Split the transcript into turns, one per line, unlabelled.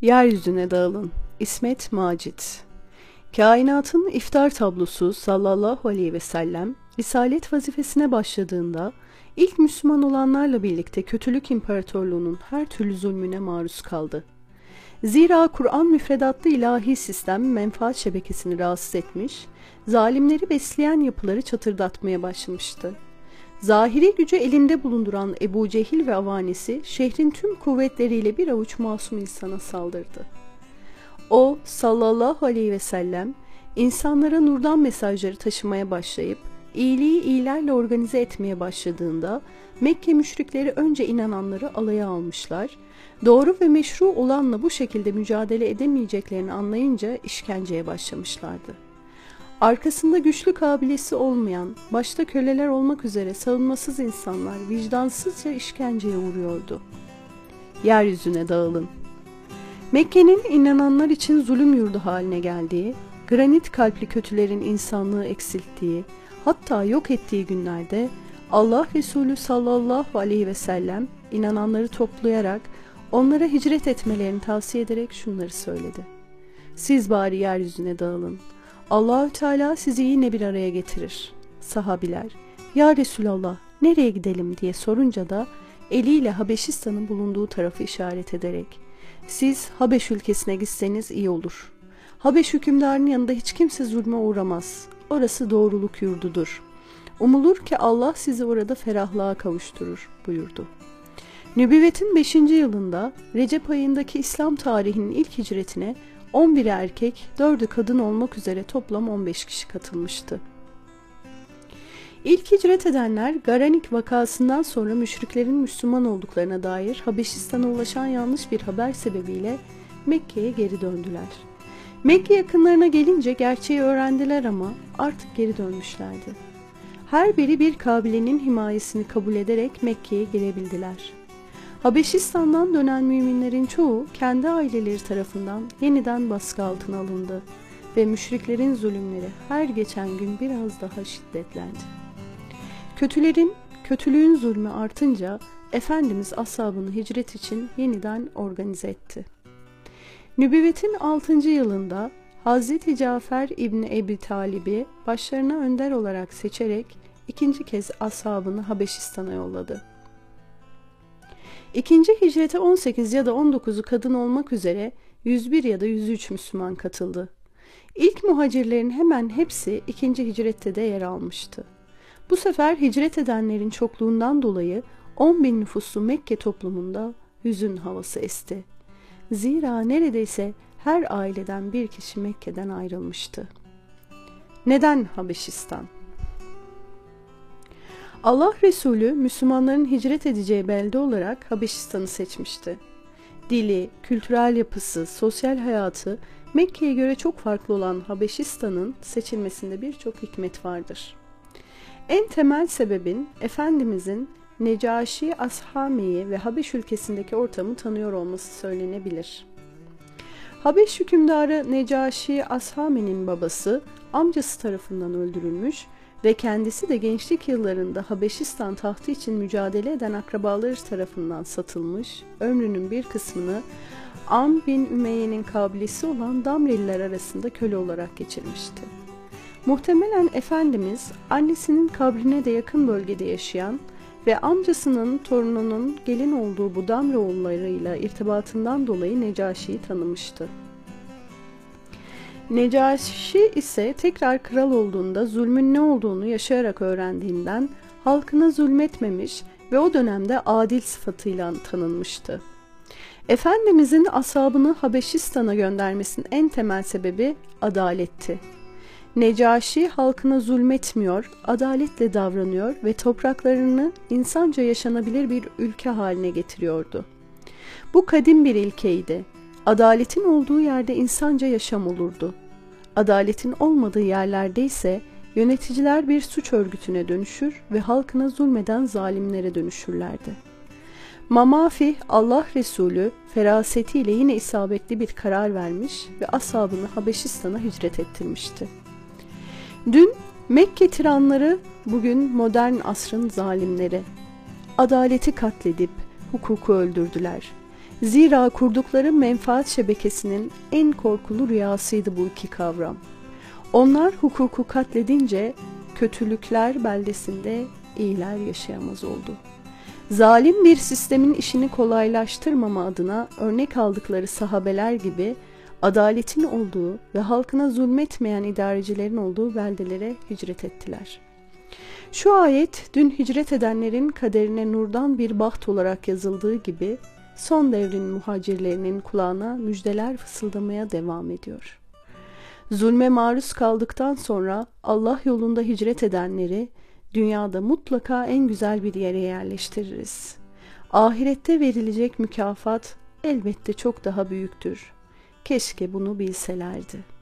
Yeryüzüne dağılın. İsmet Macit Kainatın iftar tablosu sallallahu aleyhi ve sellem risalet vazifesine başladığında ilk Müslüman olanlarla birlikte kötülük imparatorluğunun her türlü zulmüne maruz kaldı. Zira Kur'an müfredatlı ilahi sistem menfaat şebekesini rahatsız etmiş, zalimleri besleyen yapıları çatırdatmaya başlamıştı. Zahiri gücü elinde bulunduran Ebu Cehil ve avanisi şehrin tüm kuvvetleriyle bir avuç masum insana saldırdı. O sallallahu aleyhi ve sellem insanlara nurdan mesajları taşımaya başlayıp iyiliği iyilerle organize etmeye başladığında Mekke müşrikleri önce inananları alaya almışlar, doğru ve meşru olanla bu şekilde mücadele edemeyeceklerini anlayınca işkenceye başlamışlardı. Arkasında güçlü kabilesi olmayan, başta köleler olmak üzere savunmasız insanlar vicdansızca işkenceye uğruyordu. Yeryüzüne dağılın. Mekke'nin inananlar için zulüm yurdu haline geldiği, granit kalpli kötülerin insanlığı eksilttiği, hatta yok ettiği günlerde Allah Resulü sallallahu aleyhi ve sellem inananları toplayarak onlara hicret etmelerini tavsiye ederek şunları söyledi. Siz bari yeryüzüne dağılın.'' Allahü Teala sizi yine bir araya getirir. Sahabiler, Ya Resulallah nereye gidelim diye sorunca da eliyle Habeşistan'ın bulunduğu tarafı işaret ederek siz Habeş ülkesine gitseniz iyi olur. Habeş hükümdarının yanında hiç kimse zulme uğramaz. Orası doğruluk yurdudur. Umulur ki Allah sizi orada ferahlığa kavuşturur buyurdu. Nübüvvetin 5. yılında Recep ayındaki İslam tarihinin ilk hicretine 11 erkek, 4'ü kadın olmak üzere toplam 15 kişi katılmıştı. İlk hicret edenler Garanik vakasından sonra müşriklerin Müslüman olduklarına dair Habeşistan'a ulaşan yanlış bir haber sebebiyle Mekke'ye geri döndüler. Mekke yakınlarına gelince gerçeği öğrendiler ama artık geri dönmüşlerdi. Her biri bir kabilenin himayesini kabul ederek Mekke'ye girebildiler. Habeşistan'dan dönen müminlerin çoğu kendi aileleri tarafından yeniden baskı altına alındı ve müşriklerin zulümleri her geçen gün biraz daha şiddetlendi. Kötülerin, kötülüğün zulmü artınca Efendimiz ashabını hicret için yeniden organize etti. Nübüvvetin 6. yılında Hazreti Cafer İbni Ebi Talib'i başlarına önder olarak seçerek ikinci kez ashabını Habeşistan'a yolladı. İkinci hicrete 18 ya da 19'u kadın olmak üzere 101 ya da 103 Müslüman katıldı. İlk muhacirlerin hemen hepsi ikinci hicrette de yer almıştı. Bu sefer hicret edenlerin çokluğundan dolayı 10 bin nüfuslu Mekke toplumunda hüzün havası esti. Zira neredeyse her aileden bir kişi Mekke'den ayrılmıştı. Neden Habeşistan? Allah Resulü Müslümanların hicret edeceği belde olarak Habeşistan'ı seçmişti. Dili, kültürel yapısı, sosyal hayatı Mekke'ye göre çok farklı olan Habeşistan'ın seçilmesinde birçok hikmet vardır. En temel sebebin Efendimizin Necaşi Ashami'yi ve Habeş ülkesindeki ortamı tanıyor olması söylenebilir. Habeş hükümdarı Necaşi Ashami'nin babası amcası tarafından öldürülmüş ve kendisi de gençlik yıllarında Habeşistan tahtı için mücadele eden akrabaları tarafından satılmış, ömrünün bir kısmını Am bin Ümeyye'nin kabilesi olan Damreliler arasında köle olarak geçirmişti. Muhtemelen Efendimiz annesinin kabrine de yakın bölgede yaşayan ve amcasının torununun gelin olduğu bu Damroğullarıyla irtibatından dolayı Necaşi'yi tanımıştı. Necaşi ise tekrar kral olduğunda zulmün ne olduğunu yaşayarak öğrendiğinden halkına zulmetmemiş ve o dönemde adil sıfatıyla tanınmıştı. Efendimizin asabını Habeşistan'a göndermesinin en temel sebebi adaletti. Necaşi halkına zulmetmiyor, adaletle davranıyor ve topraklarını insanca yaşanabilir bir ülke haline getiriyordu. Bu kadim bir ilkeydi Adaletin olduğu yerde insanca yaşam olurdu. Adaletin olmadığı yerlerde ise yöneticiler bir suç örgütüne dönüşür ve halkına zulmeden zalimlere dönüşürlerdi. Mamafi Allah Resulü ferasetiyle yine isabetli bir karar vermiş ve ashabını Habeşistan'a hicret ettirmişti. Dün Mekke tiranları bugün modern asrın zalimleri. Adaleti katledip hukuku öldürdüler Zira kurdukları menfaat şebekesinin en korkulu rüyasıydı bu iki kavram. Onlar hukuku katledince kötülükler beldesinde iyiler yaşayamaz oldu. Zalim bir sistemin işini kolaylaştırmama adına örnek aldıkları sahabeler gibi adaletin olduğu ve halkına zulmetmeyen idarecilerin olduğu beldelere hicret ettiler. Şu ayet dün hicret edenlerin kaderine nurdan bir baht olarak yazıldığı gibi son devrin muhacirlerinin kulağına müjdeler fısıldamaya devam ediyor. Zulme maruz kaldıktan sonra Allah yolunda hicret edenleri dünyada mutlaka en güzel bir yere yerleştiririz. Ahirette verilecek mükafat elbette çok daha büyüktür. Keşke bunu bilselerdi.''